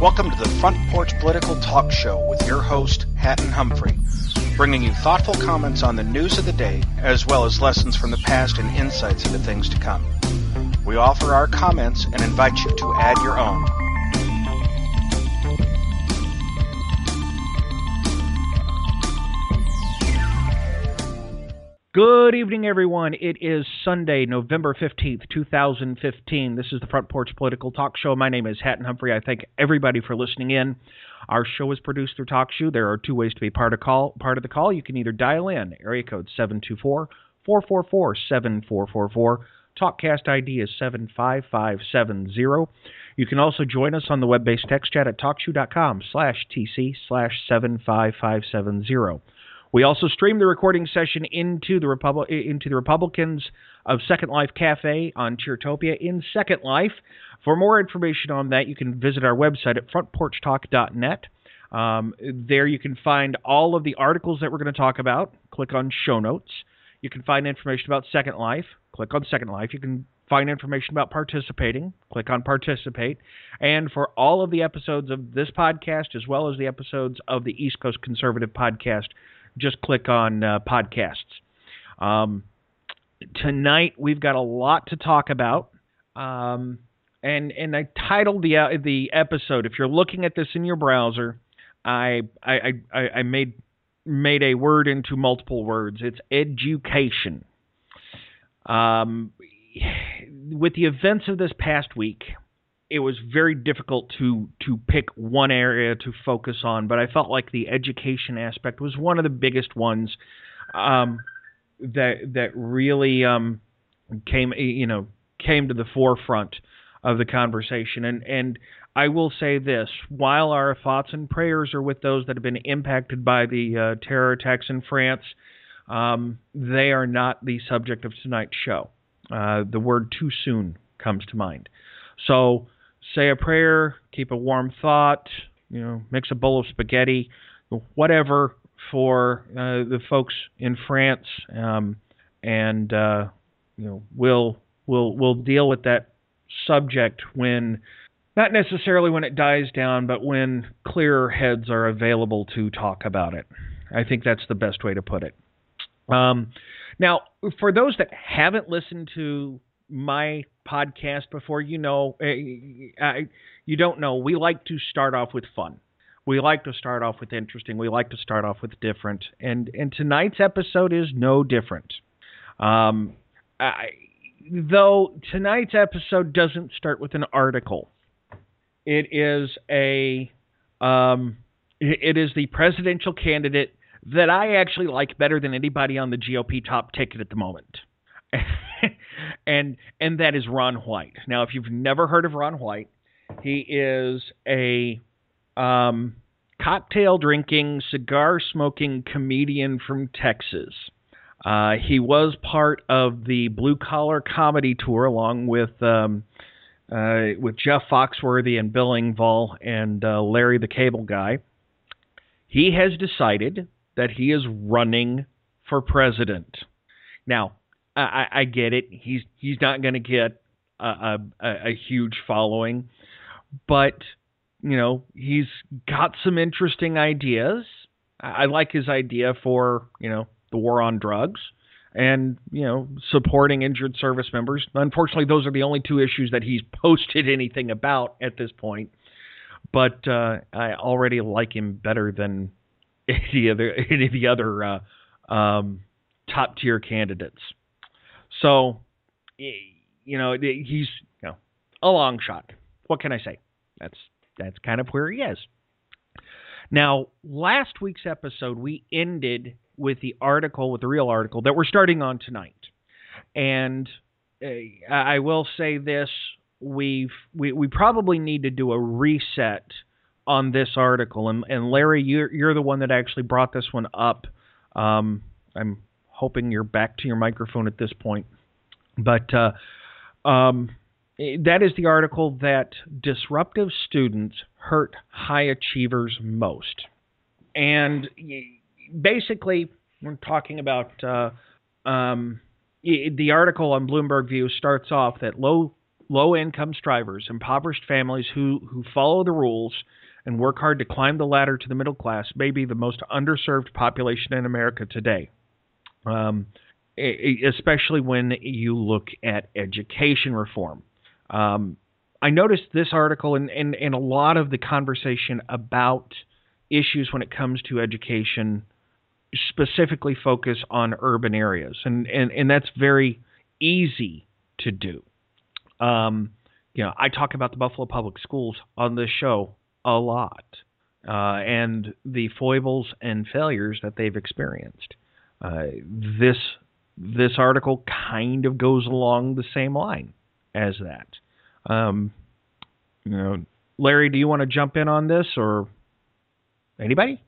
Welcome to the Front Porch Political Talk Show with your host, Hatton Humphrey, bringing you thoughtful comments on the news of the day, as well as lessons from the past and insights into things to come. We offer our comments and invite you to add your own. Good evening, everyone. It is Sunday, November 15th, 2015. This is the Front Porch Political Talk Show. My name is Hatton Humphrey. I thank everybody for listening in. Our show is produced through TalkShoe. There are two ways to be part of call. Part of the call, you can either dial in area code 724-444-7444. Talkcast ID is 75570. You can also join us on the web-based text chat at talkshoe.com slash tc slash 75570. We also stream the recording session into the Republic into the Republicans of Second Life Cafe on Cheertopia in Second Life. For more information on that, you can visit our website at frontporchtalk.net. Um, there you can find all of the articles that we're going to talk about. Click on show notes. You can find information about Second Life. Click on Second Life. You can find information about participating. Click on participate. And for all of the episodes of this podcast, as well as the episodes of the East Coast Conservative podcast, just click on uh, podcasts. Um, tonight we've got a lot to talk about, um, and and I titled the uh, the episode. If you're looking at this in your browser, I I, I, I made made a word into multiple words. It's education. Um, with the events of this past week, it was very difficult to to pick one area to focus on, but I felt like the education aspect was one of the biggest ones um, that that really um, came you know came to the forefront of the conversation. And and I will say this: while our thoughts and prayers are with those that have been impacted by the uh, terror attacks in France, um, they are not the subject of tonight's show. Uh, the word "too soon" comes to mind. So say a prayer, keep a warm thought, you know, mix a bowl of spaghetti, whatever for uh, the folks in France, um, and uh, you know, we'll we'll we'll deal with that subject when not necessarily when it dies down, but when clearer heads are available to talk about it. I think that's the best way to put it. Um, now, for those that haven't listened to my podcast before, you know, uh, you don't know. We like to start off with fun. We like to start off with interesting. We like to start off with different. And and tonight's episode is no different. Um, I, though tonight's episode doesn't start with an article. It is a um, it is the presidential candidate that I actually like better than anybody on the GOP top ticket at the moment. and and that is Ron White. Now, if you've never heard of Ron White, he is a um, cocktail drinking, cigar smoking comedian from Texas. Uh, he was part of the Blue Collar Comedy Tour along with um, uh, with Jeff Foxworthy and Bill Engvall and uh, Larry the Cable Guy. He has decided that he is running for president. Now, I, I get it. He's he's not going to get a, a, a huge following, but you know he's got some interesting ideas. I like his idea for you know the war on drugs and you know supporting injured service members. Unfortunately, those are the only two issues that he's posted anything about at this point. But uh, I already like him better than any of the any of the other uh, um, top tier candidates. So, you know, he's you know a long shot. What can I say? That's that's kind of where he is. Now, last week's episode we ended with the article, with the real article that we're starting on tonight. And uh, I will say this: we've we, we probably need to do a reset on this article. And, and Larry, you're you're the one that actually brought this one up. Um, I'm hoping you're back to your microphone at this point, but uh, um, that is the article that disruptive students hurt high achievers most. And basically, we're talking about uh, um, the article on Bloomberg View starts off that low low income strivers, impoverished families who, who follow the rules and work hard to climb the ladder to the middle class may be the most underserved population in America today. Um, especially when you look at education reform. Um, I noticed this article and, and, and a lot of the conversation about issues when it comes to education specifically focus on urban areas, and, and, and that's very easy to do. Um, you know, I talk about the Buffalo Public Schools on this show a lot, uh, and the foibles and failures that they've experienced. Uh, this this article kind of goes along the same line as that. Um, you know, Larry, do you want to jump in on this or anybody?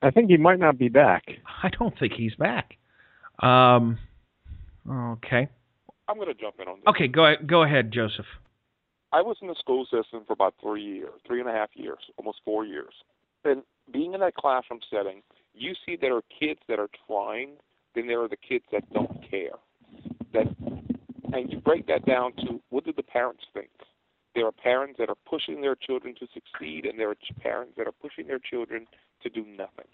I think he might not be back. I don't think he's back. Um, okay. I'm going to jump in on this. Okay, go go ahead, Joseph. I was in the school system for about three years, three and a half years, almost four years. And being in that classroom setting, you see there are kids that are trying, then there are the kids that don't care. That and you break that down to what do the parents think? There are parents that are pushing their children to succeed, and there are parents that are pushing their children to do nothing.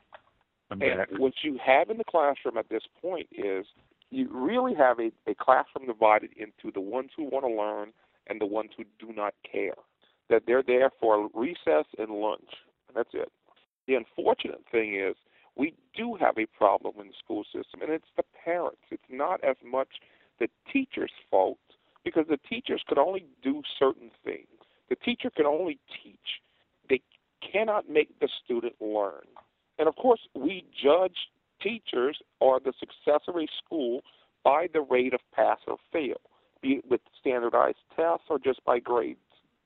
And what you have in the classroom at this point is you really have a, a classroom divided into the ones who want to learn and the ones who do not care. That they're there for recess and lunch. And that's it. The unfortunate thing is we do have a problem in the school system, and it's the parents. It's not as much the teacher's fault because the teachers could only do certain things. The teacher can only teach. They cannot make the student learn. And of course, we judge teachers or the success of a school by the rate of pass or fail, be it with standardized tests or just by grades.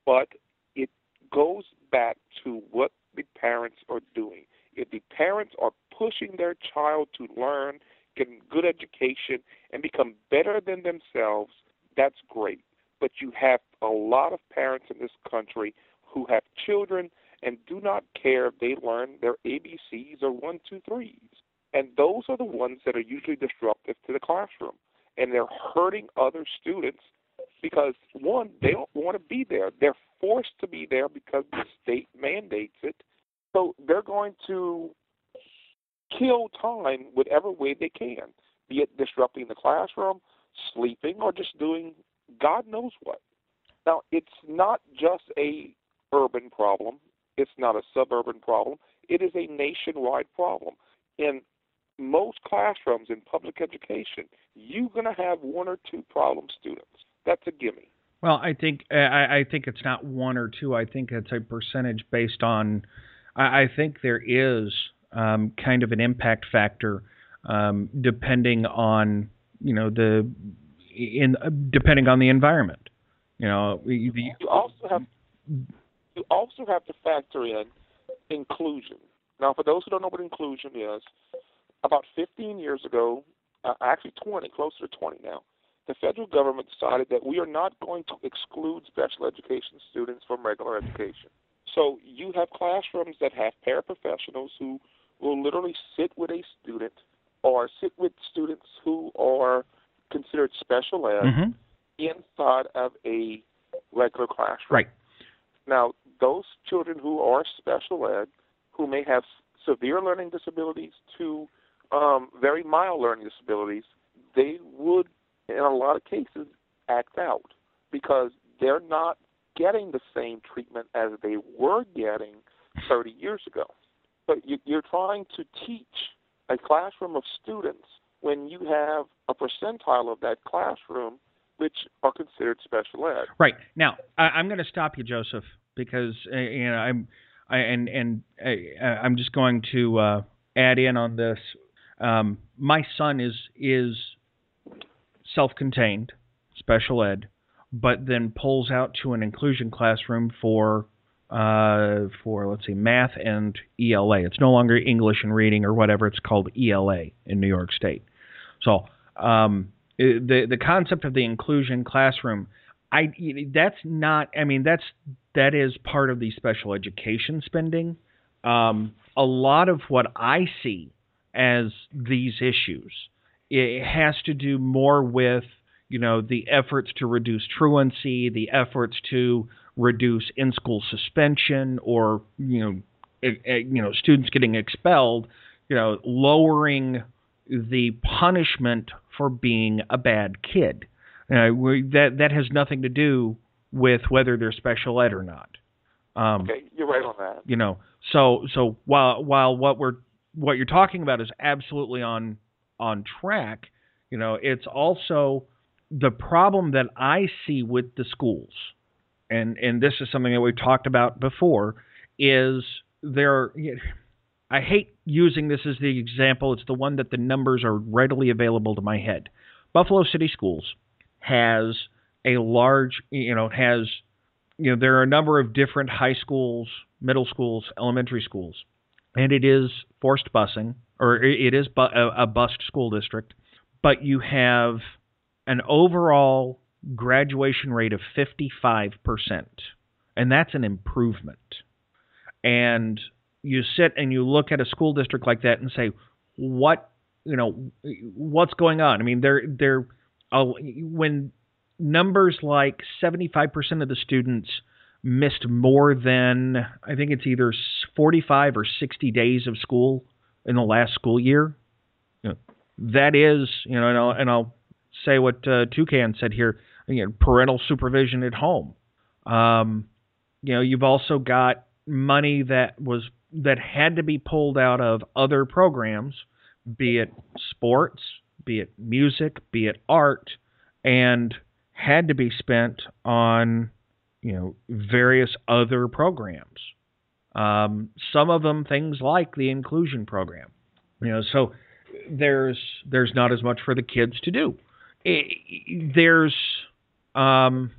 But it goes back to what the parents are doing. If the parents are pushing their child to learn get good education, and become better than themselves, that's great. But you have a lot of parents in this country who have children and do not care if they learn their ABCs or one, two, threes. And those are the ones that are usually disruptive to the classroom. And they're hurting other students because, one, they don't want to be there. They're forced to be there because the state mandates it. So they're going to kill time whatever way they can, be it disrupting the classroom, sleeping, or just doing God knows what. Now, it's not just a urban problem. It's not a suburban problem. It is a nationwide problem. In most classrooms in public education, you're going to have one or two problem students. That's a gimme. Well, I think I, I think it's not one or two. I think it's a percentage based on. I, I think there is um, kind of an impact factor um, depending on you know the in depending on the environment. You know, the, you also have you also have to factor in inclusion. Now, for those who don't know what inclusion is, about 15 years ago, uh, actually 20, closer to 20 now, the federal government decided that we are not going to exclude special education students from regular education. So you have classrooms that have paraprofessionals who will literally sit with a student or sit with students who are considered special ed mm-hmm. inside of a regular classroom. Right. Now, those children who are special ed, who may have severe learning disabilities to um, very mild learning disabilities, they would, in a lot of cases, act out because they're not getting the same treatment as they were getting 30 years ago but you, are trying to teach a classroom of students when you have a percentile of that classroom which are considered special ed. Right now, I, am going to stop you, Joseph, because uh, you know I'm, I, and and uh, I'm just going to uh, add in on this. Um, my son is is self-contained, special ed, but then pulls out to an inclusion classroom for uh, for let's see, math and ELA. It's no longer English and reading or whatever. It's called ELA in New York State. So um, the the concept of the inclusion classroom, I that's not. I mean, that's that is part of the special education spending. Um, a lot of what I see as these issues, it has to do more with you know the efforts to reduce truancy, the efforts to reduce in-school suspension, or you know, you know, students getting expelled. You know, lowering the punishment for being a bad kid. Uh, that that has nothing to do with whether they're special ed or not. Um, okay, you're right on that. You know, so so while while what we're what you're talking about is absolutely on on track, you know, it's also the problem that I see with the schools, and and this is something that we've talked about before, is there. I hate using this as the example. It's the one that the numbers are readily available to my head. Buffalo City Schools has a large, you know, has, you know, there are a number of different high schools, middle schools, elementary schools, and it is forced busing, or it is bu- a, a bust school district, but you have an overall graduation rate of 55%, and that's an improvement. And you sit and you look at a school district like that and say, what you know, what's going on? I mean, they're they're when numbers like 75% of the students missed more than I think it's either 45 or 60 days of school in the last school year. You know, that is, you know, and I'll, and I'll say what uh, Toucan said here. You know, parental supervision at home. Um, you know, you've also got money that was that had to be pulled out of other programs, be it sports, be it music, be it art, and had to be spent on you know various other programs. Um, some of them things like the inclusion program. You know, so there's there's not as much for the kids to do. It, there's um,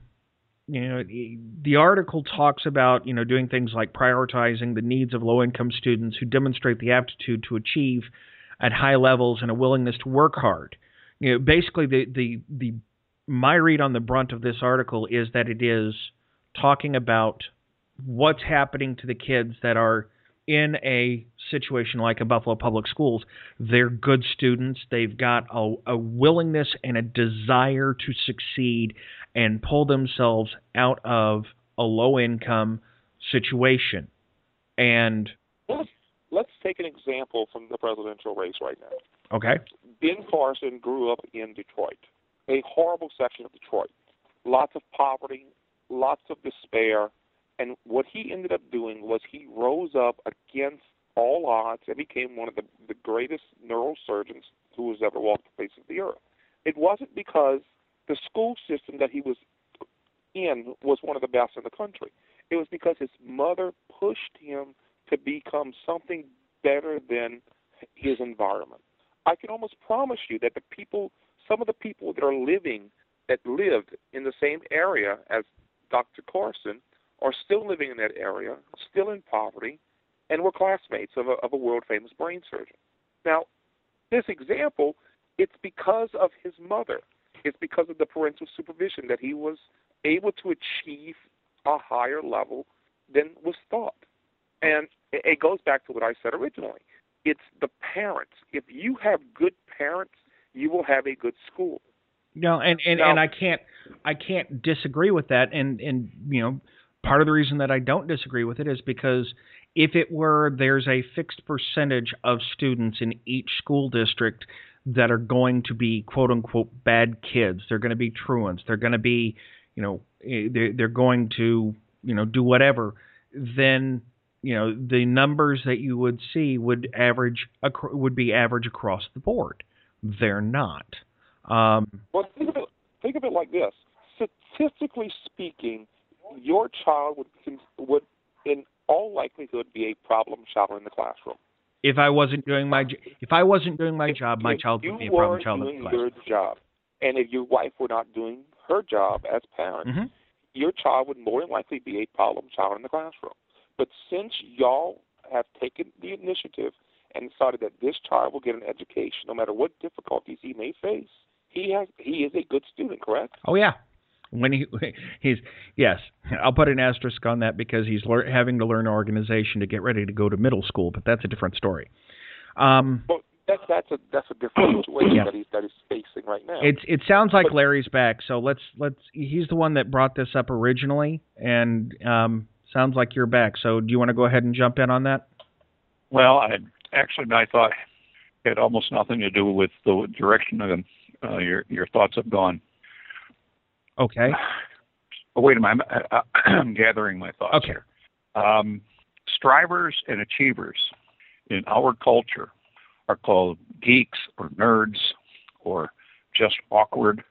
you know the article talks about you know doing things like prioritizing the needs of low income students who demonstrate the aptitude to achieve at high levels and a willingness to work hard. You know basically the the the my read on the brunt of this article is that it is talking about what's happening to the kids that are in a situation like a Buffalo Public Schools, they're good students. They've got a, a, willingness and a desire to succeed and pull themselves out of a low income situation. And let's, let's take an example from the presidential race right now. Okay. Ben Carson grew up in Detroit, a horrible section of Detroit. Lots of poverty, lots of despair, and what he ended up doing was he rose up against all odds and became one of the, the greatest neurosurgeons who has ever walked the face of the earth. It wasn't because the school system that he was in was one of the best in the country. It was because his mother pushed him to become something better than his environment. I can almost promise you that the people, some of the people that are living, that lived in the same area as Dr. Carson, are still living in that area, still in poverty, and were classmates of a, of a world famous brain surgeon. Now, this example, it's because of his mother. It's because of the parental supervision that he was able to achieve a higher level than was thought. And it goes back to what I said originally. It's the parents. If you have good parents, you will have a good school. No, and and, now, and I can't I can't disagree with that. And and you know Part of the reason that I don't disagree with it is because if it were there's a fixed percentage of students in each school district that are going to be quote unquote bad kids, they're going to be truants, they're going to be, you know, eh, they're, going to, you know, do whatever, then you know the numbers that you would see would average would be average across the board. They're not. Um, well, think of it think of it like this: statistically speaking, your child would would in all likelihood be a problem child in the classroom. if I wasn't doing my if I wasn't doing my job, my child would be a problem child in doing class. your job, and if your wife were not doing her job as parent, hmm your child would more than likely be a problem child in the classroom. But since y'all have taken the initiative and decided that this child will get an education, no matter what difficulties he may face, he has he is a good student, correct? Oh yeah. When he he's yes, I'll put an asterisk on that because he's lear- having to learn organization to get ready to go to middle school, but that's a different story. Um, Well, that's that's a that's a different situation Yeah. that he's that he's facing right now. It's it sounds like But- Larry's back, so let's let's he's the one that brought this up originally and um sounds like you're back. So do you want to go ahead and jump in on that? Well, I actually my thought had almost nothing to do with the direction of uh, your your thoughts have gone. Okay. Oh, wait a minute, I'm, I'm gathering my thoughts Okay. here. Um, strivers and achievers in our culture are called geeks or nerds or just awkward.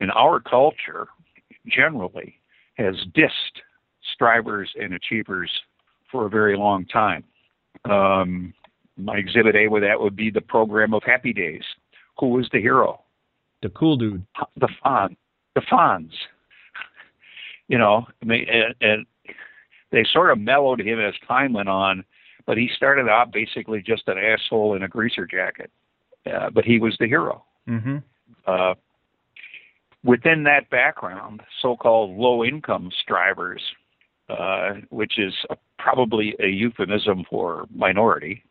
In our culture, generally, has dissed strivers and achievers for a very long time. Um, my exhibit A with that would be the program of Happy Days. Who was the hero? The cool dude. the Fon, the Fonz. You know, I mean, and, and they sort of mellowed him as time went on, but he started out basically just an asshole in a greaser jacket. Uh, but he was the hero. Mhm. Uh, within that background, so-called low-income strivers, uh, which is a, probably a euphemism for minority,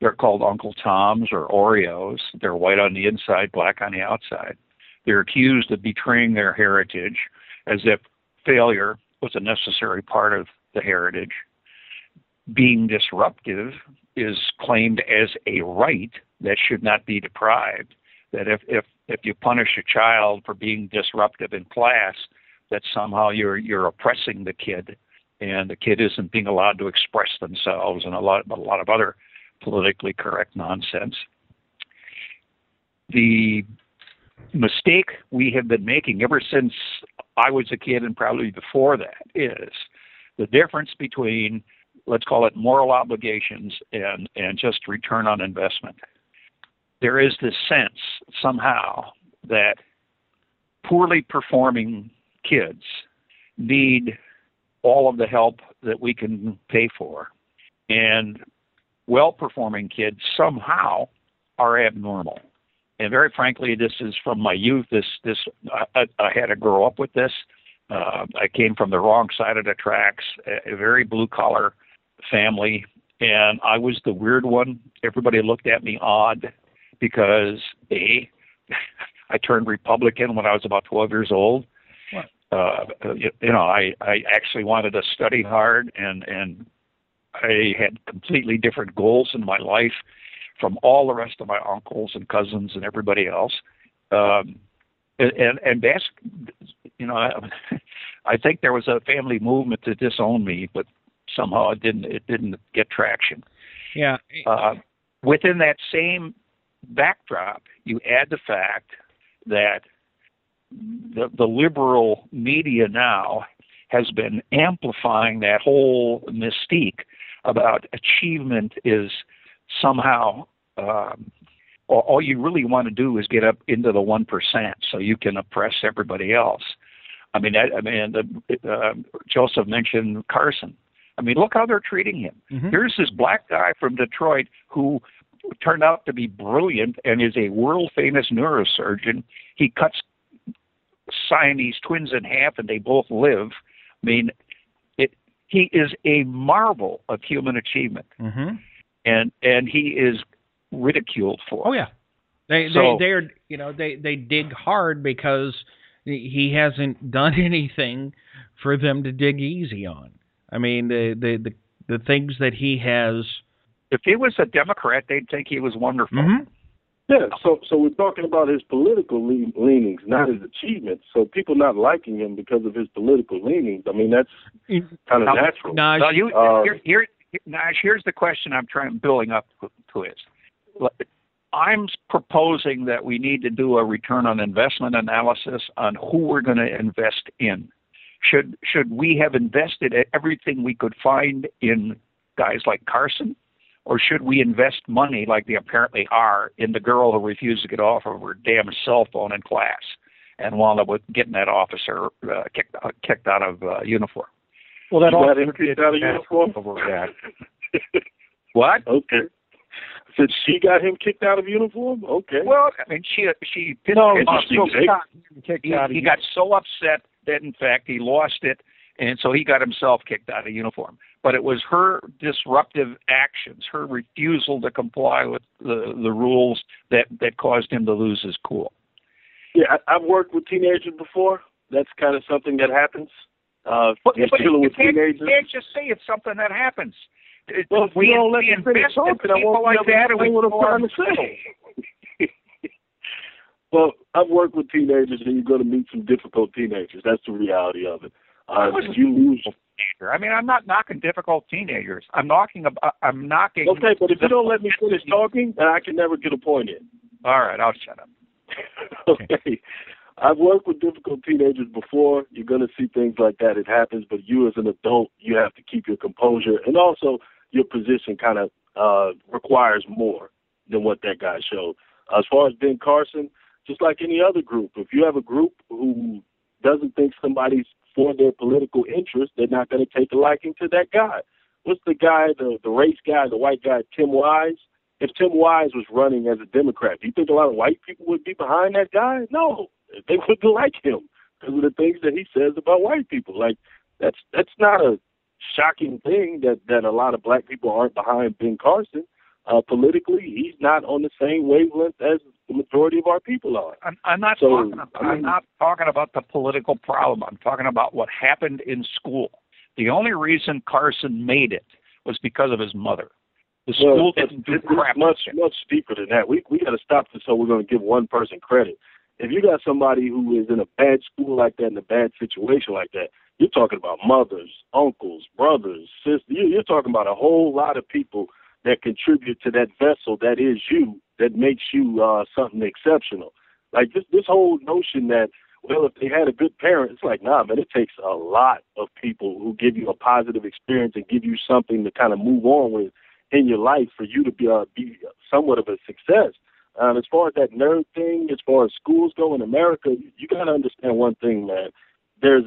they're called Uncle Toms or Oreos. They're white on the inside, black on the outside. They're accused of betraying their heritage as if failure was a necessary part of the heritage. Being disruptive is claimed as a right that should not be deprived. That if, if, if you punish a child for being disruptive in class, that somehow you're you're oppressing the kid, and the kid isn't being allowed to express themselves, and a lot a lot of other politically correct nonsense. The mistake we have been making ever since I was a kid and probably before that is the difference between let's call it moral obligations and and just return on investment. There is this sense somehow that poorly performing kids need all of the help that we can pay for and well performing kids somehow are abnormal and very frankly, this is from my youth. This this I, I had to grow up with this. Uh, I came from the wrong side of the tracks, a, a very blue collar family, and I was the weird one. Everybody looked at me odd because a I turned Republican when I was about 12 years old. Uh, you, you know, I I actually wanted to study hard, and and I had completely different goals in my life from all the rest of my uncles and cousins and everybody else. Um, and and, and you know, I, I think there was a family movement to disown me, but somehow it didn't it didn't get traction. Yeah. Uh, within that same backdrop, you add the fact that the, the liberal media now has been amplifying that whole mystique about achievement is somehow um, all, all you really want to do is get up into the one percent so you can oppress everybody else. I mean, I, I mean, the, uh, Joseph mentioned Carson. I mean, look how they're treating him. Mhm. Here's this black guy from Detroit who turned out to be brilliant and is a world famous neurosurgeon. He cuts Siamese twins in half and they both live. I mean, it, he is a marvel of human achievement, Mhm. and and he is ridiculed for. Oh yeah. They So- they they're you know they they dig hard because he hasn't done anything for them to dig easy on. I mean the the the, the things that he has. If he was a Democrat, they'd think he was wonderful. Mhm. Yeah, so so we're talking about his political le- leanings, not his achievements. So people not liking him because of his political leanings. I mean, that's kind of Now- natural. Now, Now you Uh, here, here Naj, here's the question I'm trying building up to is. I'm proposing that we need to do a return on investment analysis on who we're going to invest in. Should should we have invested everything we could find in guys like Carson, or should we invest money like they apparently are in the girl who refused to get off of her damn cell phone in class and wound up with getting that officer uh, kicked out, kicked out of uh, uniform? Well, that got him kicked out of uniform. Over that. what? Okay. Said she got him kicked out of uniform. Okay. Well, I mean, she she pissed No, him off. she got kicked he, out of he got so upset that in fact he lost it and so he got himself kicked out of uniform but it was her disruptive actions her refusal to comply with the the rules that that caused him to lose his cool Yeah, I, I've worked with teenagers before. That's kind of something that happens. Uh, but, you're but you, with can't, you can't just say it's something that happens It- Well, if we, you don't let me finish talking, I people won't like that to and we say what I'm trying to say. well, I've worked with teenagers, and you're going to meet some difficult teenagers. That's the reality of it. Uh, wasn't you lose. teenager. I mean, I'm not knocking difficult teenagers. I'm knocking about. I'm knocking. Okay, but if you don't let me finish talking, then I can never get a point in. All right, I'll shut up. okay. I've worked with difficult teenagers before. You're going to see things like that. It happens, but you as an adult, you have to keep your composure, and also your position kind of uh, requires more than what that guy showed. As far as Ben Carson, just like any other group, if you have a group who doesn't think somebody's for their political interest, they're not going to take a liking to that guy. What's the guy, the the race guy, the white guy, Tim Wise? If Tim Wise was running as a Democrat, do you think a lot of white people would be behind that guy? No, they wouldn't like him because of the things that he says about white people. Like that's that's not a shocking thing that that a lot of black people aren't behind Ben Carson. Uh, politically, he's not on the same wavelength as the majority of our people are. I'm, I'm not So, talking. About, I I'm not talking about the political problem. I'm talking about what happened in school. The only reason Carson made it was because of his mother. The school it's, didn't do crap. much much deeper than that. We we got to stop this. So we're going to give one person credit. If you got somebody who is in a bad school like that, in a bad situation like that, you're talking about mothers, uncles, brothers, sisters. You- You're talking about a whole lot of people that contribute to that vessel that is you, that makes you uh, something exceptional. Like this this whole notion that well, if they had a good parent, it's like nah, man. It takes a lot of people who give you a positive experience and give you something to kind of move on with in your life for you to be uh, be somewhat of a success. Um, as far as that nerd thing, as far as schools go in America, you got to understand one thing, man. There's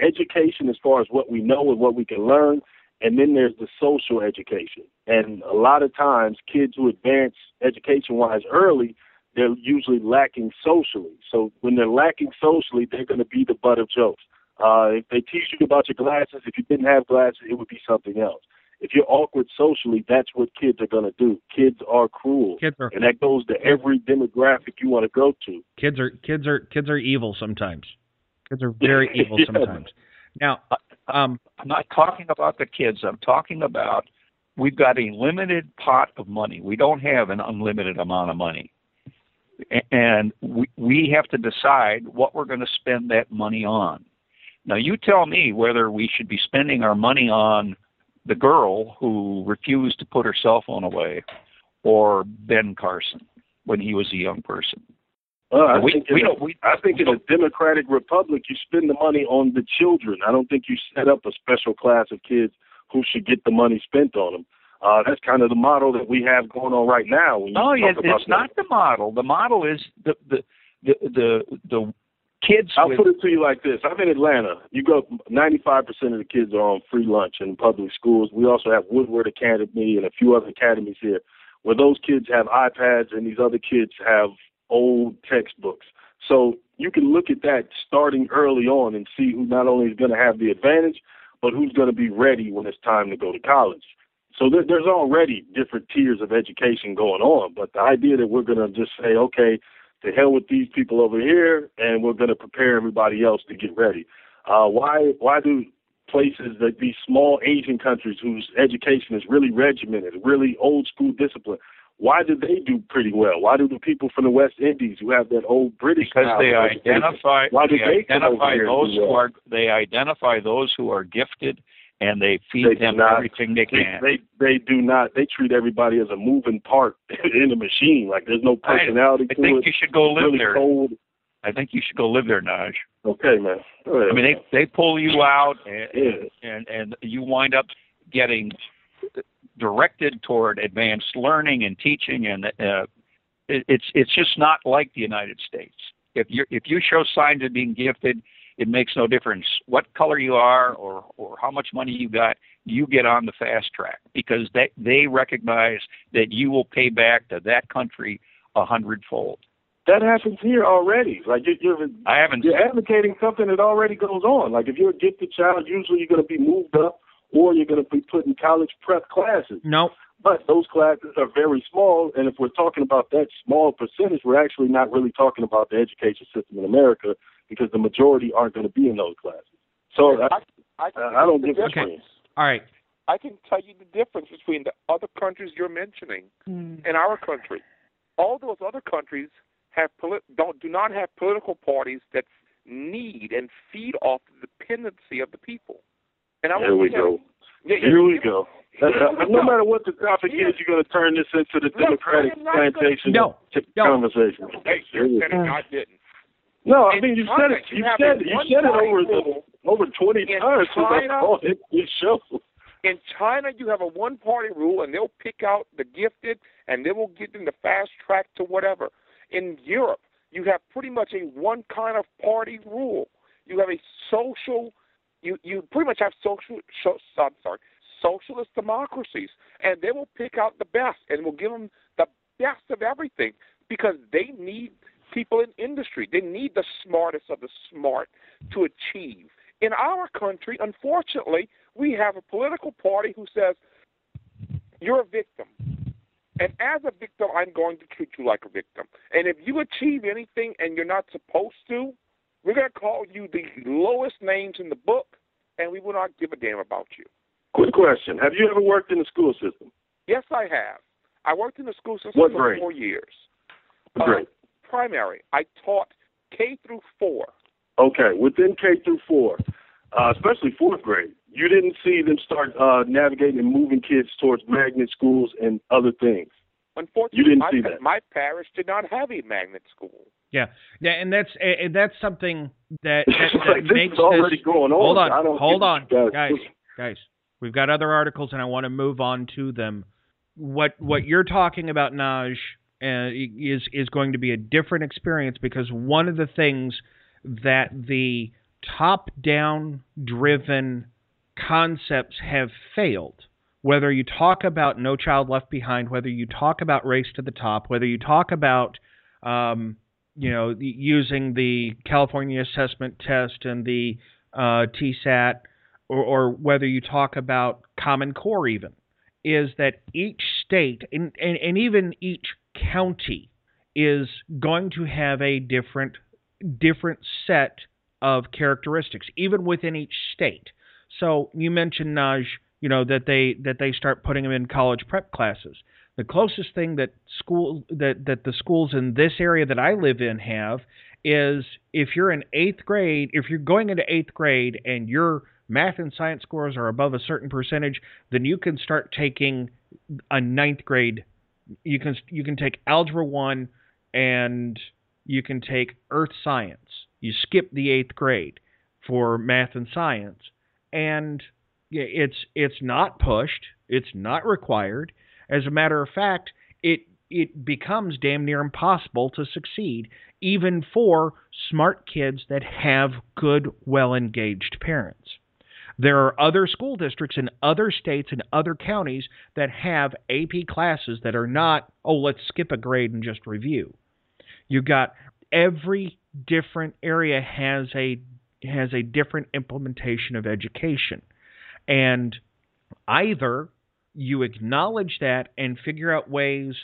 education as far as what we know and what we can learn, and then there's the social education. And a lot of times, kids who advance education-wise early, they're usually lacking socially. So when they're lacking socially, they're going to be the butt of jokes. Uh, if they teach you about your glasses, if you didn't have glasses, it would be something else. If you're awkward socially, that's what kids are going to do. Kids are cruel, Kids are and that goes to every demographic you want to go to. kids are kids are kids are evil sometimes. Kids are very evil Yeah. sometimes. Now, um, I'm not talking about the kids. I'm talking about we've got a limited pot of money. We don't have an unlimited amount of money. And we, we have to decide what we're going to spend that money on. Now, you tell me whether we should be spending our money on the girl who refused to put her cell phone away or Ben Carson when he was a young person. Well, I We- think we in a, we- I think in a democratic republic, you spend the money on the children. I don't think you set up a special class of kids who should get the money spent on them. Uh, that's kind of the model that we have going on right now. When No, it, about it's not the model. The model is the the the the, the kids I'll with put it to you like this: I'm in Atlanta. You go, 95% of the kids are on free lunch in public schools. We also have Woodward Academy and a few other academies here, where those kids have iPads and these other kids have old textbooks. So you can look at that starting early on and see who not only is going to have the advantage, but who's going to be ready when it's time to go to college. So there, there's already different tiers of education going on. But the idea that we're going to just say, okay, to hell with these people over here, and we're going to prepare everybody else to get ready. Uh, why why do places that these small Asian countries whose education is really regimented, really old school discipline, why do they do pretty well? Why do the people from the West Indies who have that old British because they identify why do they they identify those who well? are they identify those who are gifted and they feed They them not. everything they They, can. they they do not. They treat everybody as a moving part in a machine. Like there's no personality I to think it. you should go live really there. Cold. I think you should go live there, Naj. Okay, man. Ahead. I mean, they they pull you out, and Yeah. and and you wind up getting directed toward advanced learning and teaching, and uh, it, it's it's just not like the United States. If you if you show signs of being gifted, it makes no difference what color you are or or how much money you got. You get on the fast track because they they recognize that you will pay back to that country a hundredfold. That happens here already. Like you're, you're I haven't. You're advocating something that already goes on. Like if you're a gifted child, usually you're going to be moved up, or you're going to be put in college prep classes. No. But those classes are very small, and if we're talking about that small percentage, we're actually not really talking about the education system in America because the majority aren't going to be in those classes. So I, I, I, I don't give a Okay. All right. I can tell you the difference between the other countries you're mentioning Hmm. and our country. All those other countries have polit- don't do not have political parties that need and feed off the dependency of the people. And I Here we go. you- Yeah, Here we go. No matter what the topic is, you're going to turn this into the Democratic I am not plantation No, no. conversation. Hey, you said I didn't. No, I mean you said it. you said it. You said it over the over twenty times since I called it this show. In China, you have a one-party rule, and they'll pick out the gifted, and they will get them the fast track to whatever. In Europe, you have pretty much a one kind of party rule. You have a social, you you pretty much have social. So, I'm sorry, socialist democracies, and they will pick out the best, and will give them the best of everything because they need people in industry. They need the smartest of the smart to achieve. In our country, unfortunately, we have a political party who says you're a victim. And as a victim, I'm going to treat you like a victim. And if you achieve anything and you're not supposed to, we're going to call you the lowest names in the book, and we will not give a damn about you. Quick question: Have you ever worked in the school system? Yes, I have. I worked in the school system What for grade? four years. Great. Uh, primary. I taught K through four. Okay, within K through four, uh, especially fourth grade, you didn't see them start uh, navigating and moving kids towards magnet schools and other things. Unfortunately, You didn't my, see that. my parish did not have a magnet school. Yeah, yeah, and that's and that's something that, that, that Like, this makes is already this. going on. Hold I on, don't hold on, guys, guys guys. We've got other articles, and I want to move on to them. What what you're talking about, Naj, uh, is is going to be a different experience because one of the things that the top-down driven concepts have failed. Whether you talk about No Child Left Behind, whether you talk about Race to the Top, whether you talk about um, you know using the California Assessment Test and the uh, TSAT, or, or whether you talk about Common Core, even is that each state and, and, and even each county is going to have a different different set of characteristics, even within each state. So you mentioned Naj, you know that they that they start putting them in college prep classes. The closest thing that school that that the schools in this area that I live in have is if you're in eighth grade, if you're going into eighth grade and your math and science scores are above a certain percentage, then you can start taking a ninth grade. You can you can take algebra one and you can take earth science. You skip the eighth grade for math and science, and it's it's not pushed. It's not required. As a matter of fact, it it becomes damn near impossible to succeed, even for smart kids that have good, well engaged parents. There are other school districts in other states and other counties that have AP classes that are not, oh, let's skip a grade and just review. You've got every different area has a has a different implementation of education. And either you acknowledge that and figure out ways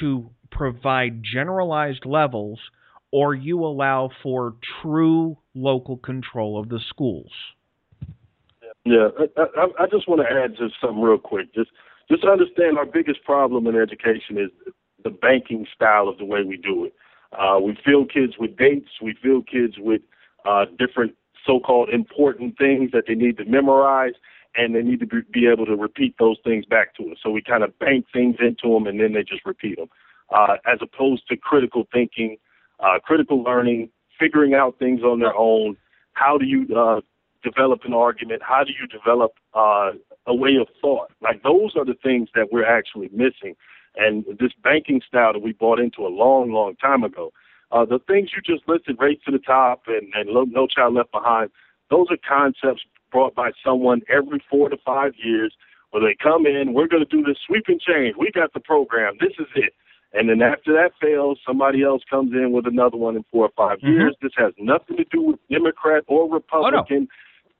to provide generalized levels, or you allow for true local control of the schools. Yeah, I, I, I just want to add just something real quick. Just just understand our biggest problem in education is the banking style of the way we do it. Uh, we fill kids with dates. We fill kids with uh, different so-called important things that they need to memorize, and they need to be, able to repeat those things back to us. So we kind of bank things into them, and then they just repeat them, uh, as opposed to critical thinking, uh, critical learning, figuring out things on their own. How do you uh, develop an argument? How do you develop uh, a way of thought? Like those are the things that we're actually missing. And this banking style that we bought into a long, long time ago, uh, the things you just listed, right to the top and, and No Child Left Behind, those are concepts brought by someone every four to five years where they come in, we're going to do this sweeping change. We got the program. This is it. And then after that fails, somebody else comes in with another one in four or 5 mm-hmm. years. This has nothing to do with Democrat or Republican. Oh, no.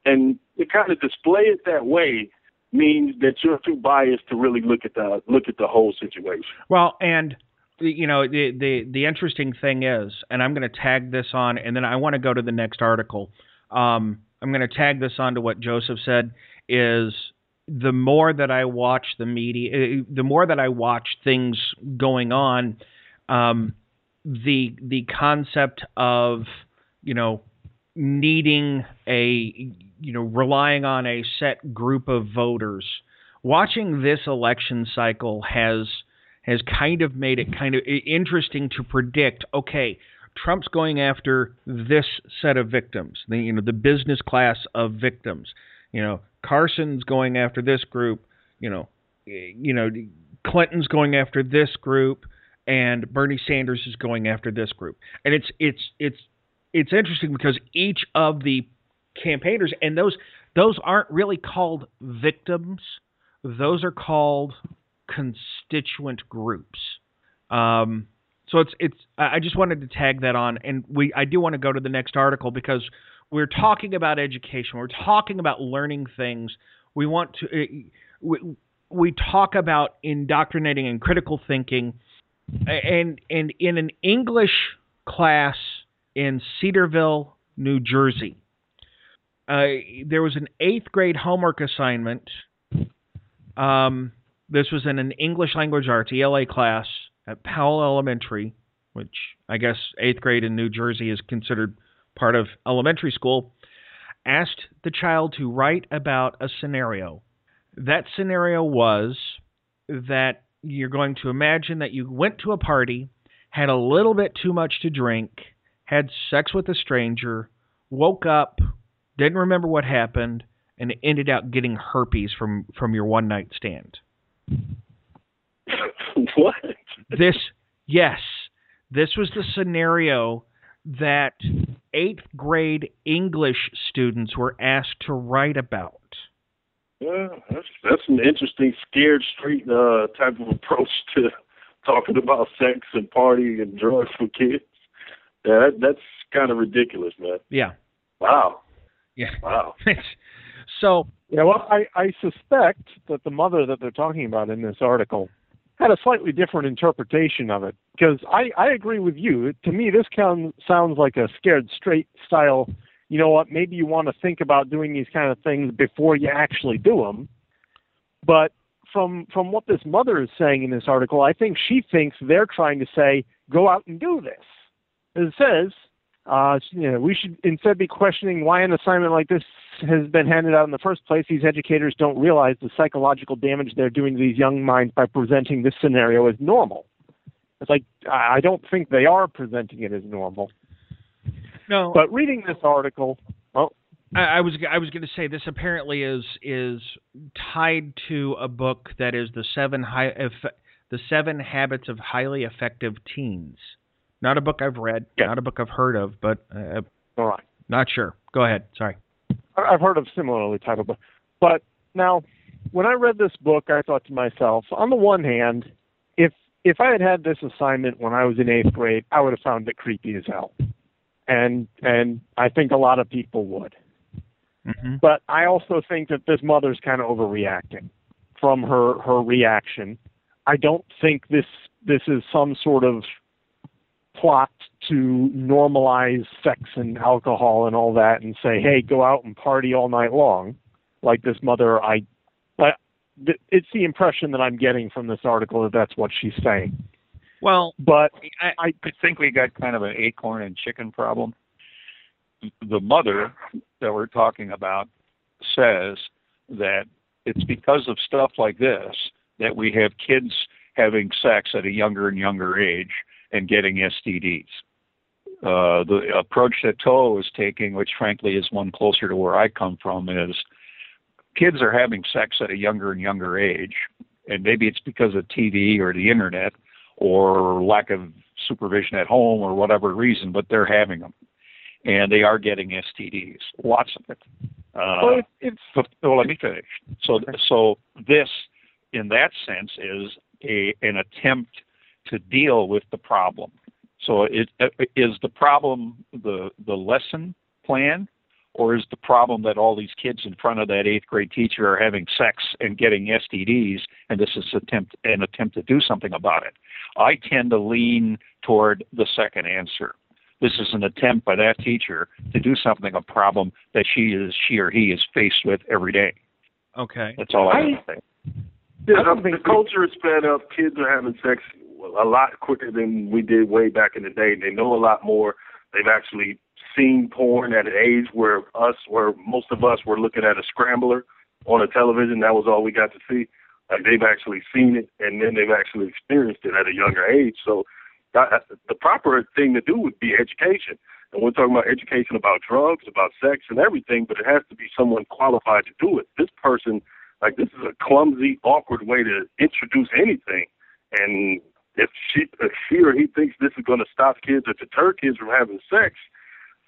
And to kind of display it that way means that you're too biased to really look at the look at the whole situation. Well, and you know the the the interesting thing is, and I'm going to tag this on, and then I want to go to the next article. Um, I'm going to tag this on to what Joseph said. Is the more that I watch the media, uh, the more that I watch things going on, um, the the concept of you know needing a you know relying on a set group of voters, watching this election cycle has has kind of made it kind of interesting to predict. Okay, Trump's going after this set of victims, the you know the business class of victims. You know, Carson's going after this group, you know, you know, Clinton's going after this group, and Bernie Sanders is going after this group. And it's it's it's it's interesting because each of the campaigners and those those aren't really called victims; those are called constituent groups. Um, so it's it's I just wanted to tag that on, and we I do want to go to the next article because we're talking about education. We're talking about learning things. We want to. Eh, we, we talk about indoctrinating and critical thinking, and and in an English class in Cedarville, New Jersey, uh, there was an eighth grade homework assignment. Um, this was in an English language arts ELA class at Powell Elementary, which I guess eighth grade in New Jersey is considered part of elementary school, asked the child to write about a scenario. That scenario was that you're going to imagine that you went to a party, had a little bit too much to drink, had sex with a stranger, woke up, didn't remember what happened, and ended up getting herpes from from your one night stand. what? This yes, this was the scenario that eighth grade English students were asked to write about. Yeah, that's that's an interesting scared street uh, type of approach to talking about sex and partying and drugs for kids. Yeah, that, that's kind of ridiculous, man. Yeah. Wow. Yeah. Wow. so yeah, well, I I suspect that the mother that they're talking about in this article had a slightly different interpretation of it because I, I agree with you. To me, this can, sounds like a scared straight style. You know what? Maybe you want to think about doing these kind of things before you actually do them. But from from what this mother is saying in this article, I think she thinks they're trying to say, go out and do this. It says uh, you know, we should instead be questioning why an assignment like this has been handed out in the first place. These educators don't realize the psychological damage they're doing to these young minds by presenting this scenario as normal. It's like I don't think they are presenting it as normal. No, but reading this article, oh, I, I was I was going to say this apparently is is tied to a book that is the seven high the seven habits of highly effective teens. Not a book I've read, yeah. not a book I've heard of, but uh, all right, not sure. Go ahead. Sorry. I've heard of similarly titled books, but now when I read this book, I thought to myself, on the one hand, if if I had had this assignment when I was in eighth grade, I would have found it creepy as hell, and and I think a lot of people would. Mm-hmm. But I also think that this mother's kind of overreacting from her her reaction. I don't think this this is some sort of plot to normalize sex and alcohol and all that and say, hey, go out and party all night long, like this mother. I, but it's the impression that I'm getting from this article that that's what she's saying. Well, but I, I think we got kind of an acorn and chicken problem. The mother that we're talking about says that it's because of stuff like this that we have kids having sex at a younger and younger age and getting STDs. Uh, the approach that Toa is taking, which frankly is one closer to where I come from, is kids are having sex at a younger and younger age, and maybe it's because of TV or the internet or lack of supervision at home or whatever reason, but they're having them, and they are getting STDs, lots of it. Uh, well, it, it's well, let me finish. So, so this, in that sense, is a an attempt to deal with the problem. So, it uh, is the problem the the lesson plan, or is the problem that all these kids in front of that eighth grade teacher are having sex and getting STDs, and this is attempt an attempt to do something about it? I tend to lean toward the second answer. This is an attempt by that teacher to do something a problem that she is she or he is faced with every day. Okay, that's all I, I have to say. Yeah, the, the culture is sped up. Kids are having sex a lot quicker than we did way back in the day. They know a lot more. They've actually seen porn at an age where us, where most of us were looking at a scrambler on a television. That was all we got to see. Like they've actually seen it, and then they've actually experienced it at a younger age. So that, the proper thing to do would be education. And we're talking about education about drugs, about sex, and everything, but it has to be someone qualified to do it. This person, like, this is a clumsy, awkward way to introduce anything. And if she, if she or he thinks this is going to stop kids or deter kids from having sex,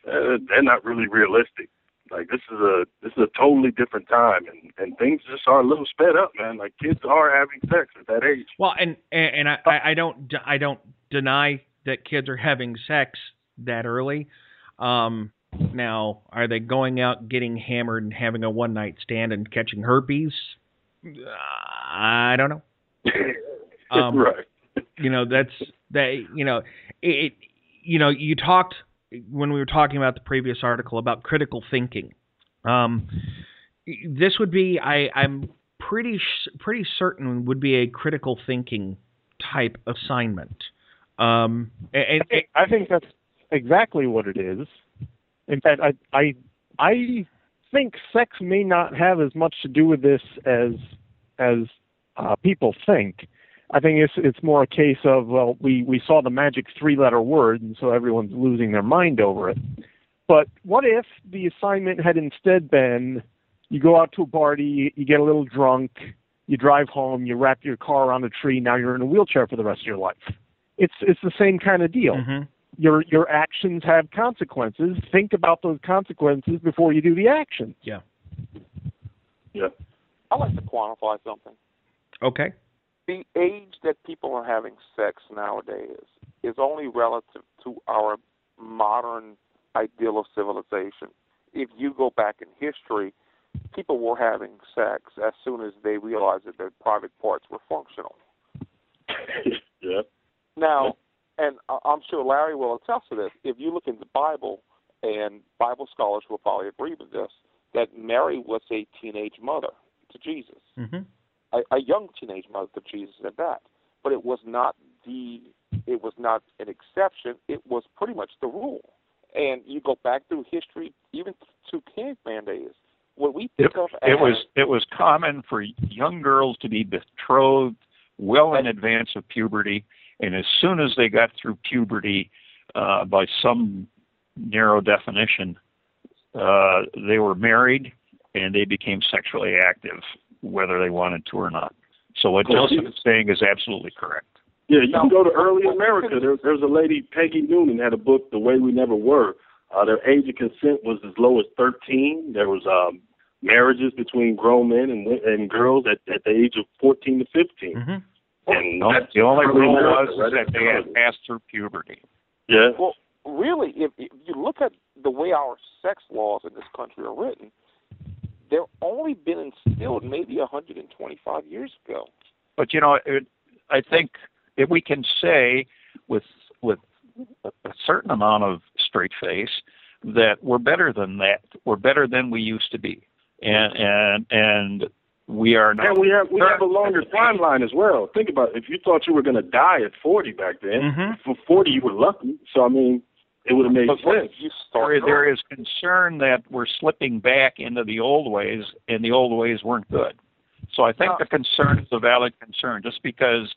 uh, they're not really realistic. Like this is a this is a totally different time, and and things just are a little sped up, man. Like kids are having sex at that age. Well, and and, and I I don't I don't deny that kids are having sex that early. Um, now, are they going out getting hammered and having a one night stand and catching herpes? I don't know. Um, right. You know, that's that. You know, it. You know, you talked when we were talking about the previous article about critical thinking. Um, this would be, I, I'm pretty pretty certain, would be a critical thinking type assignment. Um, and, I, think, I think that's exactly what it is. In fact, I I I think sex may not have as much to do with this as as uh, people think. I think it's it's more a case of well, we we saw the magic three-letter word, and so everyone's losing their mind over it. But what if the assignment had instead been you go out to a party, you get a little drunk, you drive home, you wrap your car around a tree, now you're in a wheelchair for the rest of your life. It's it's the same kind of deal. Mm-hmm. Your your actions have consequences. Think about those consequences before you do the action. Yeah. Yeah. I like to quantify something. Okay. The age that people are having sex nowadays is only relative to our modern ideal of civilization. If you go back in history, people were having sex as soon as they realized that their private parts were functional. yeah. Now, and I'm sure Larry will attest to this. If you look in the Bible, and Bible scholars will probably agree with this, that Mary was a teenage mother to Jesus, mm-hmm. A, a young teenage mother to Jesus at that. But it was not the, it was not an exception. It was pretty much the rule. And you go back through history, even to caveman days. What we think it, of it was it was common for young girls to be betrothed well in advance of puberty and as soon as they got through puberty, uh, by some narrow definition, uh, they were married and they became sexually active, whether they wanted to or not. So what Joseph is saying is absolutely correct. Yeah, you can go to early America. There, there's a lady, Peggy Noonan, had a book, The Way We Never Were. Uh, their age of consent was as low as 13. There was um, marriages between grown men and and girls at, at the age of 14 to 15. Mm-hmm. And no, the only rule was that they had passed through puberty. Yeah. Well, really, if, if you look at the way our sex laws in this country are written, they're only been instilled maybe 125 years ago. But you know, it, I think if we can say with with a certain amount of straight face that we're better than that. We're better than we used to be, and and and we are not. And we have we have a longer timeline as well. Think about it. if you thought you were going to die at 40 back then. Mm-hmm. For 40, you were lucky. So I mean, it would have made but sense. You start there, there is concern that we're slipping back into the old ways, and the old ways weren't good. So I think No. the concern is a valid concern. Just because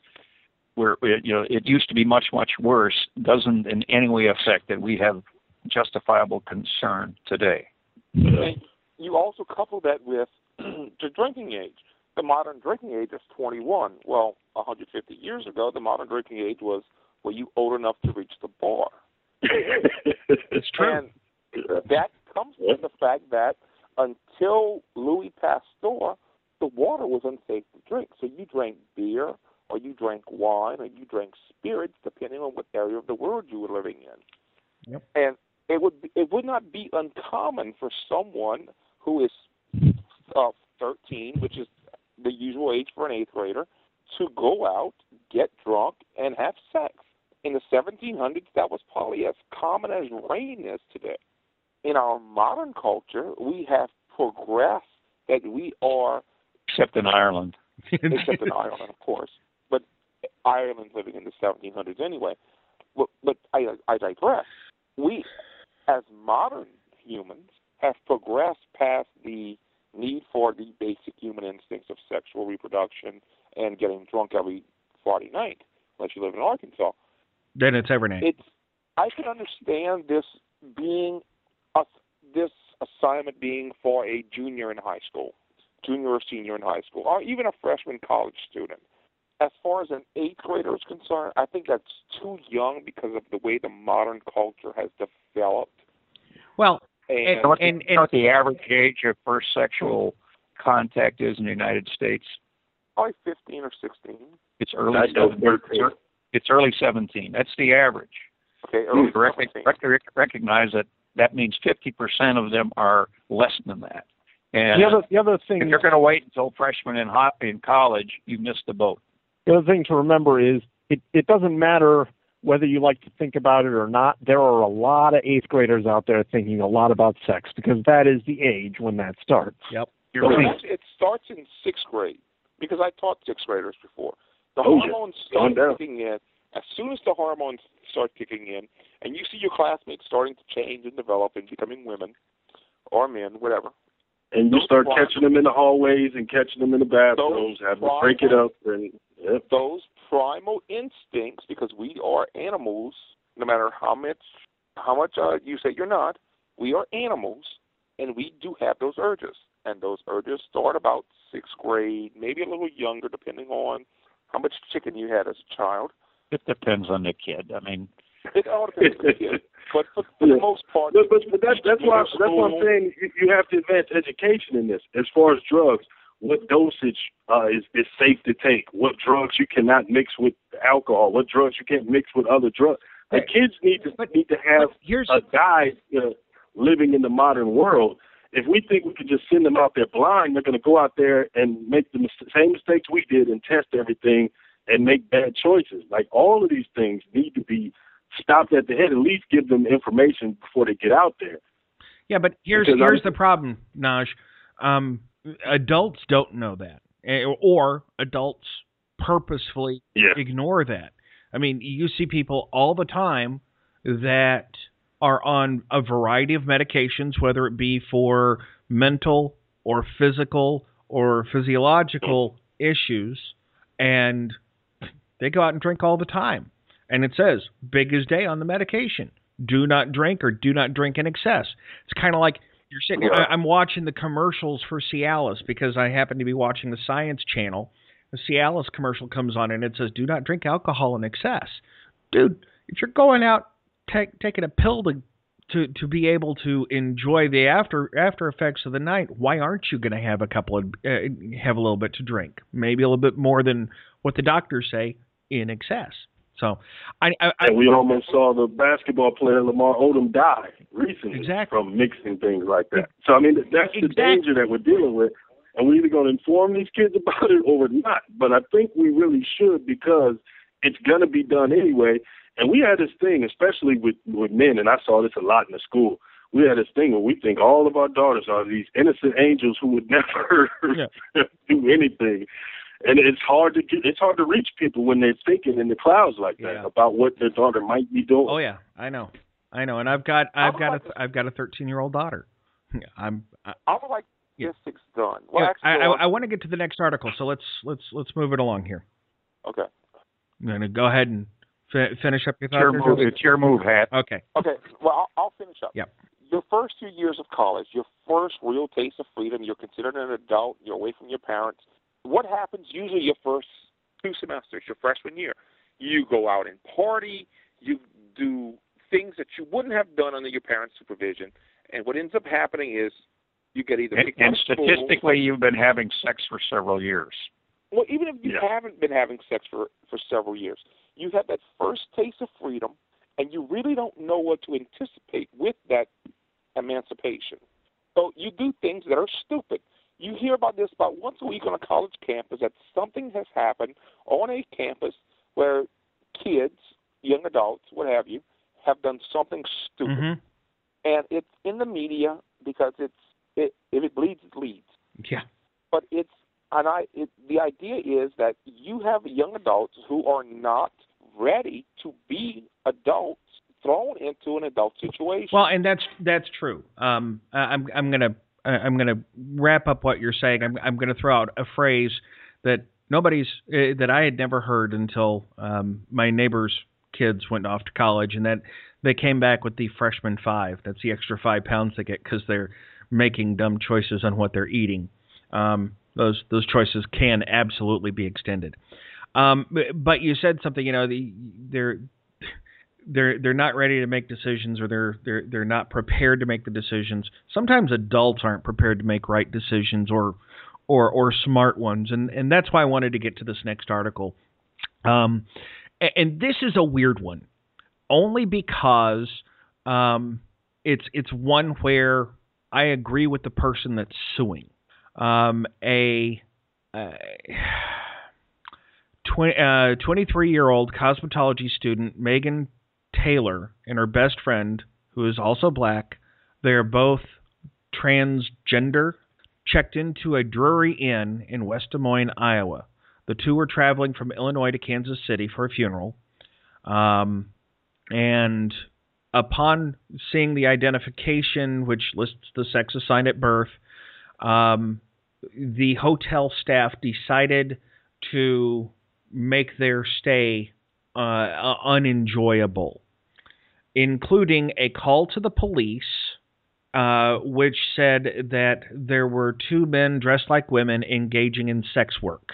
where it, you know it used to be much much worse doesn't in any way affect that we have justifiable concern today. And you also couple that with the drinking age. The modern drinking age is 21. Well, 150 years ago, the modern drinking age was were you old enough to reach the bar? It's true. And that comes from the fact that until Louis Pasteur, the water was unsafe to drink. So you drank beer, or you drank wine, or you drank spirits, depending on what area of the world you were living in. Yep. And it would be, it would not be uncommon for someone who is uh, 13, which is the usual age for an eighth grader, to go out, get drunk, and have sex. In the 1700s, that was probably as common as rain is today. In our modern culture, we have progressed that we are, Except in Ireland. except in Ireland, of course, but Ireland's living in the 1700s anyway. But, but I, I digress. We, as modern humans, have progressed past the need for the basic human instincts of sexual reproduction and getting drunk every Friday night, unless you live in Arkansas. Then it's every night. It's I can understand this being a, this assignment being for a junior in high school, junior or senior in high school, or even a freshman college student. As far as an eighth grader is concerned, I think that's too young because of the way the modern culture has developed. Well, And, You know what, the, you know what the average age of first sexual contact is in the United States? probably 15 or 16. It's early. I know it's, it's early 17. That's the average. Okay, early Rec- 17. rec- rec- recognize that that means 50% of them are less than that. And The other the other thing if you're going to wait until freshman in hot in college, you missed the boat. The other thing to remember is it, it doesn't matter whether you like to think about it or not. There are a lot of eighth graders out there thinking a lot about sex because that is the age when that starts. Yep. You're Well, right. it starts in sixth grade because I taught sixth graders before. The Oh, hormones Calm start kicking in. As soon as the hormones start kicking in, and you see your classmates starting to change and develop and becoming women or men, whatever. And you start primal- catching them in the hallways and catching them in the bathrooms, having to break it up, and yep. Those primal instincts, because we are animals, no matter how much how much uh, you say you're not, we are animals, and we do have those urges. And those urges start about sixth grade, maybe a little younger, depending on how much chicken you had as a child. It depends on the kid. I mean, It all depends on the kid. But for, for Yeah. the most part, But, but, but that's that's why that's why I'm saying you, you have to advance education in this. As far as drugs, what dosage uh, is is safe to take? What drugs you cannot mix with alcohol? What drugs you can't mix with other drugs? The kids need to But- need to have here's a guide uh, living in the modern world. If we think we can just send them out there blind, they're going to go out there and make the same mistakes we did and test everything and make bad choices. Like all of these things need to be stopped at the head. At least give them information before they get out there. Yeah, but here's Because here's I'm- the problem, Naj. Um, adults don't know that, or adults purposefully Yeah. ignore that. I mean, you see people all the time that are on a variety of medications, whether it be for mental or physical or physiological issues, and they go out and drink all the time. And it says, big as day on the medication. Do not drink or do not drink in excess. It's kind of like you're sitting, Yeah. I'm watching the commercials for Cialis because I happen to be watching the Science Channel. The Cialis commercial comes on and it says, do not drink alcohol in excess. Dude, if you're going out take, taking a pill to to to be able to enjoy the after after effects of the night, why aren't you going to have a couple of uh, have a little bit to drink? Maybe a little bit more than what the doctors say in excess. So, I, I, I And we almost saw the basketball player Lamar Odom die recently Exactly. from mixing things like that. So I mean, that's the Exactly. danger that we're dealing with, and we're either going to inform these kids about it or we're not. But I think we really should because it's going to be done anyway. And we had this thing, especially with with men, and I saw this a lot in the school. We had this thing where we think all of our daughters are these innocent angels who would never do anything. And it's hard to get, it's hard to reach people when they're thinking in the clouds like that Yeah. about what their daughter might be doing. oh yeah, I know, I know, and I've got I've would got like a I've got a 13 year old daughter. I'm I, I would like Yeah. statistics done. Well, yeah, actually, I, I, I want to get to the next article, so let's let's let's move it along here. okay. I'm going to go ahead and fi- finish up your It's your thought. move. there, It's your move, hat. Okay. Okay, well, I'll, I'll finish up. Yep. Your first two years of college, your first real taste of freedom, you're considered an adult, you're away from your parents. What happens usually your first two semesters, your freshman year? You go out and party, you do things that you wouldn't have done under your parents' supervision, and what ends up happening is you get either And, kicked and of school- statistically, you've been having sex for several years. Well, even if you Yeah. haven't been having sex for for several years, you have that first taste of freedom, and you really don't know what to anticipate with that emancipation. So you do things that are stupid. You hear about this about once a week on a college campus that something has happened on a campus where kids, young adults, what have you, have done something stupid, hmm and it's in the media because it's it, if it bleeds, it leads Yeah. but it's and I it, the idea is that you have young adults who are not ready to be adults thrown into an adult situation. Well, and that's that's true. Um, I'm I'm gonna I'm gonna wrap up what you're saying. I'm I'm gonna throw out a phrase that nobody's uh, that I had never heard until um, my neighbor's kids went off to college, and that they came back with the freshman five. That's the extra five pounds they get because they're making dumb choices on what they're eating. Um, those those choices can absolutely be extended. Um, but, you said something. You know, the, they're they're they're not ready to make decisions or they're they're they're not prepared to make the decisions. Sometimes adults aren't prepared to make right decisions or or or smart ones, and and that's why I wanted to get to this next article. Um, and this is a weird one, only because um, it's it's one where I agree with the person that's suing. Um, a 20, uh, 23 year old cosmetology student Megan Taylor and her best friend, who is also black, they are both transgender, checked into a Drury Inn in West Des Moines, Iowa. The two were traveling from Illinois to Kansas City for a funeral. Um, and upon seeing the identification, which lists the sex assigned at birth, um, the hotel staff decided to make their stay uh, unenjoyable, including a call to the police, uh, which said that there were two men dressed like women engaging in sex work.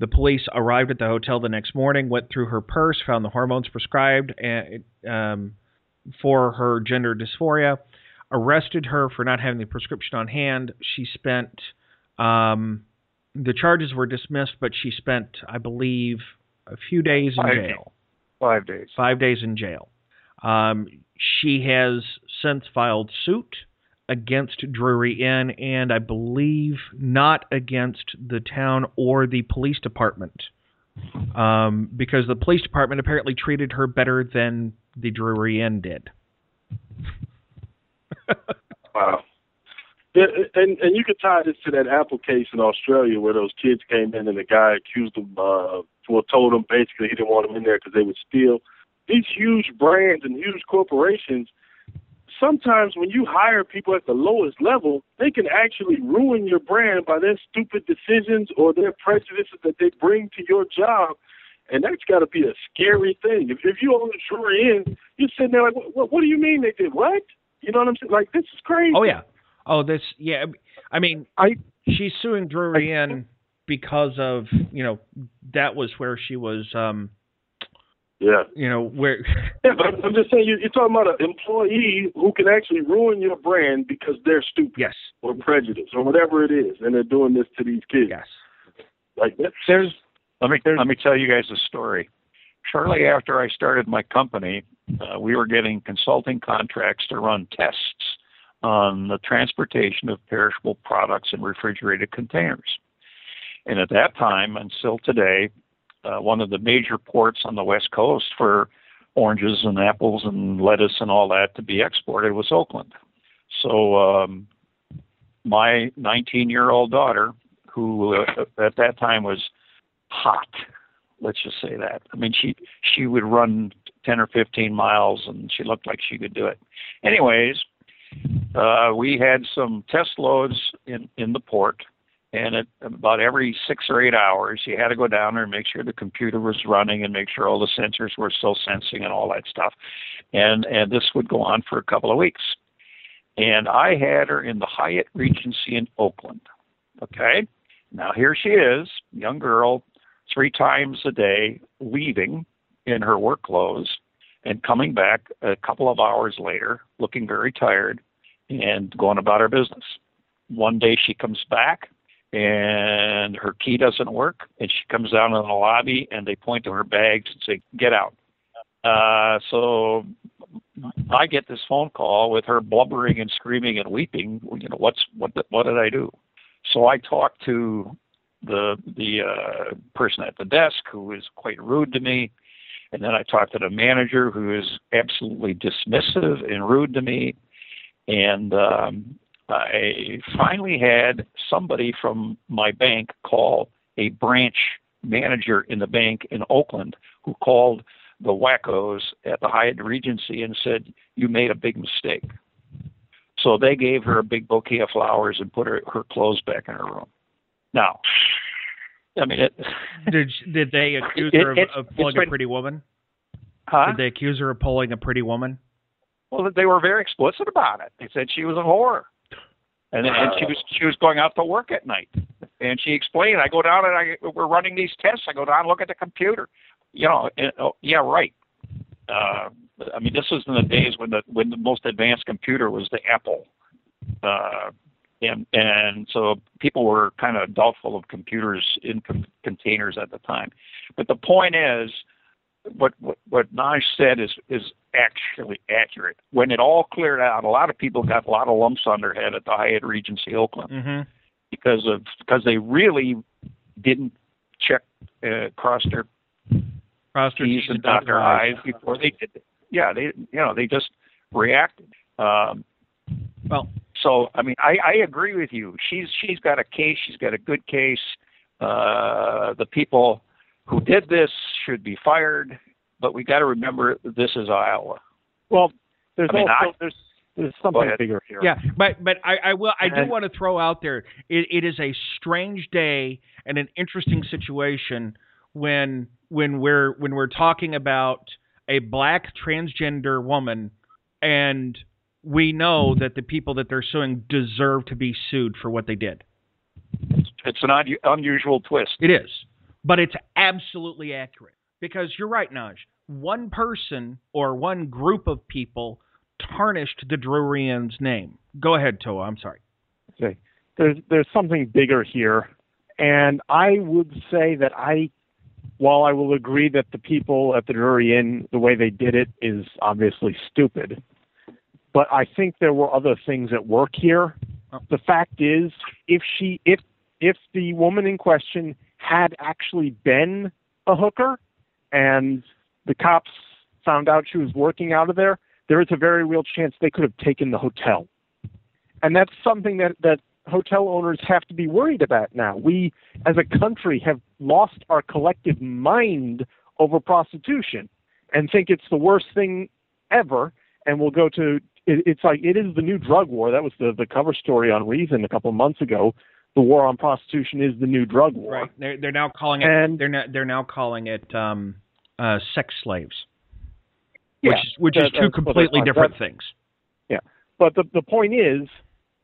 The police arrived at the hotel the next morning, went through her purse, found the hormones prescribed uh, um, for her gender dysphoria, arrested her for not having the prescription on hand. She spent um, the charges were dismissed, but she spent, I believe, a few days in Five jail. Five days. Five days in jail. Um, she has since filed suit against Drury Inn, and I believe not against the town or the police department, um, because the police department apparently treated her better than the Drury Inn did. Wow. And and you could tie this to that Apple case in Australia where those kids came in and the guy accused them, uh, well, told them basically he didn't want them in there because they would steal. These huge brands and huge corporations, sometimes when you hire people at the lowest level, they can actually ruin your brand by their stupid decisions or their prejudices that they bring to your job. And that's got to be a scary thing. If, if you own a Drury Inn, you're sitting there like, what, what do you mean they did what? You know what I'm saying? Like, this is crazy. Oh yeah. Oh, this yeah. I mean, I she's suing Drury Inn because of you know that was where she was. um Yeah. You know where. Yeah, but I'm, I'm just saying you, you're talking about an employee who can actually ruin your brand because they're stupid yes. or prejudiced or whatever it is, and they're doing this to these kids. Yes. Like that's There's let me let me tell you guys a story. Shortly after I started my company, uh, we were getting consulting contracts to run tests on the transportation of perishable products in refrigerated containers. And at that time, until today, uh, one of the major ports on the West Coast for oranges and apples and lettuce and all that to be exported was Oakland. So um, my 19 year old daughter, who uh, at that time was hot, let's just say that. I mean, she she would run 10 or 15 miles, and she looked like she could do it. Anyways, uh, we had some test loads in in the port, and it, about every six or eight hours, you had to go down there and make sure the computer was running and make sure all the sensors were still sensing and all that stuff. And and this would go on for a couple of weeks. And I had her in the Hyatt Regency in Oakland. Okay, now here she is, young girl, three times a day, leaving in her work clothes and coming back a couple of hours later, looking very tired and going about her business. One day she comes back and her key doesn't work and she comes down in the lobby and they point to her bags and say get out. Uh so i get this phone call with her blubbering and screaming and weeping you know what's what what did i do? So i talked to the the uh person at the desk who is quite rude to me and then i talked to the manager who is absolutely dismissive and rude to me and um I finally had somebody from my bank call a branch manager in the bank in Oakland who called the wackos at the Hyatt Regency and said, You made a big mistake. So they gave her a big bouquet of flowers and put her, her clothes back in her room. Now, I mean, it, did did they accuse it, her of, it, of pulling been, a pretty woman? Huh? Did they accuse her of pulling a pretty woman? Well, they were very explicit about it. They said she was a whore and, and she was she was going out to work at night and she explained i go down and i we're running these tests i go down and look at the computer you know and, oh, yeah right uh i mean this was in the days when the when the most advanced computer was the apple uh and and so people were kind of doubtful of computers in com- containers at the time but the point is what what, what Naj said is is actually accurate. When it all cleared out, a lot of people got a lot of lumps on their head at the Hyatt Regency Oakland mm-hmm. because of because they really didn't check uh, cross their cross their T's and dot their I's before they did it. Yeah, they you know they just reacted. Um, well, so I mean, I, I agree with you. She's she's got a case. She's got a good case. Uh, the people who did this should be fired. But we got to remember this is Iowa. Well, there's I mean, also I, there's there's something bigger here. Yeah, but but I, I will I do want to throw out there it, it is a strange day and an interesting situation when when we're when we're talking about a black transgender woman and we know that the people that they're suing deserve to be sued for what they did. It's an un- unusual twist. It is, but it's absolutely accurate because you're right, Naj. One person or one group of people tarnished the Drury Inn's name. Go ahead, Toa. I'm sorry. say there's there's something bigger here, and I would say that I, while I will agree that the people at the Drury Inn, the way they did it, is obviously stupid, but I think there were other things at work here. Oh. The fact is, if she if if the woman in question had actually been a hooker, and the cops found out she was working out of there, there is a very real chance they could have taken the hotel and that's something that that hotel owners have to be worried about now. We, as a country, have lost our collective mind over prostitution and think it's the worst thing ever, and we'll go to. It, it's like it is the new drug war. That was the the cover story on Reason a couple of months ago. The war on prostitution is the new drug war. Right. They're they're now calling it. And- they're now they're now calling it um, uh, sex slaves, Yeah, which is which that- is two completely different that- things. Yeah, but the the point is,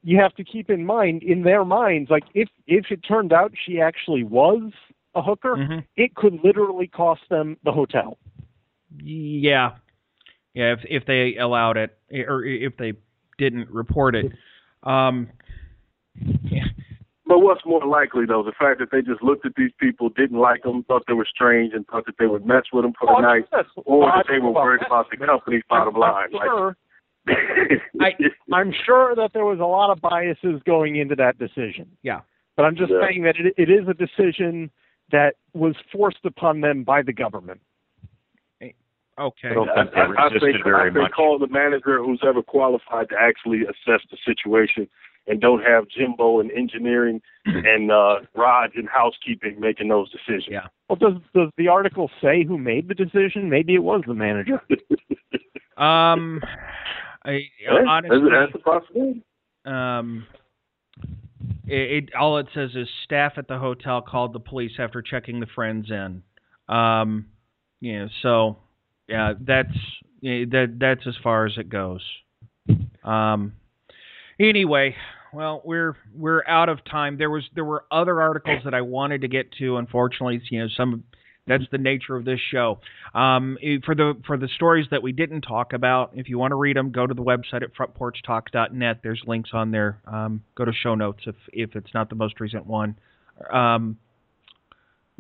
you have to keep in mind in their minds, like if if it turned out she actually was a hooker, Mhm. it could literally cost them the hotel. Yeah, yeah. If if they allowed it, or if they didn't report it, um, yeah. But what's more likely, though, the fact that they just looked at these people, didn't like them, thought they were strange, and thought that they would mess with them for the Oh, night, yes. or Well, that they were worried about the company's bottom I'm line. Like, Sure, I, I'm sure that there was a lot of biases going into that decision. Yeah. But I'm just Yeah. saying that it, it is a decision that was forced upon them by the government. Okay. I don't think they I, I think, very I think much. call the manager who's ever qualified to actually assess the situation and don't have Jimbo in engineering and uh, Raj in housekeeping making those decisions. Yeah. Well, does does the article say who made the decision? Maybe it was the manager. Um, I Yeah, honestly, that's, that's a possibility. um, it, it all it says is staff at the hotel called the police after checking the friends in. Um, you know, so yeah, that's that that's as far as it goes. Um, anyway, well, we're we're out of time. There was there were other articles that I wanted to get to. Unfortunately, you know, some that's the nature of this show. Um, for the for the stories that we didn't talk about, if you want to read them, go to the website at frontporchtalk.net. There's links on there. Um, go to show notes if if it's not the most recent one. Um,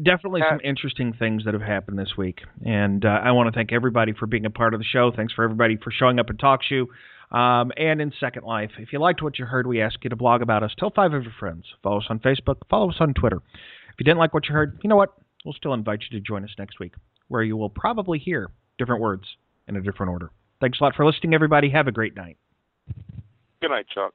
definitely some interesting things that have happened this week, and uh, I want to thank everybody for being a part of the show. Thanks for everybody for showing up at TalkShoe. Um, and in Second Life, if you liked what you heard, we ask you to blog about us. Tell five of your friends. Follow us on Facebook. Follow us on Twitter. If you didn't like what you heard, you know what? We'll still invite you to join us next week, where you will probably hear different words in a different order. Thanks a lot for listening, everybody. Have a great night. Good night, Chuck.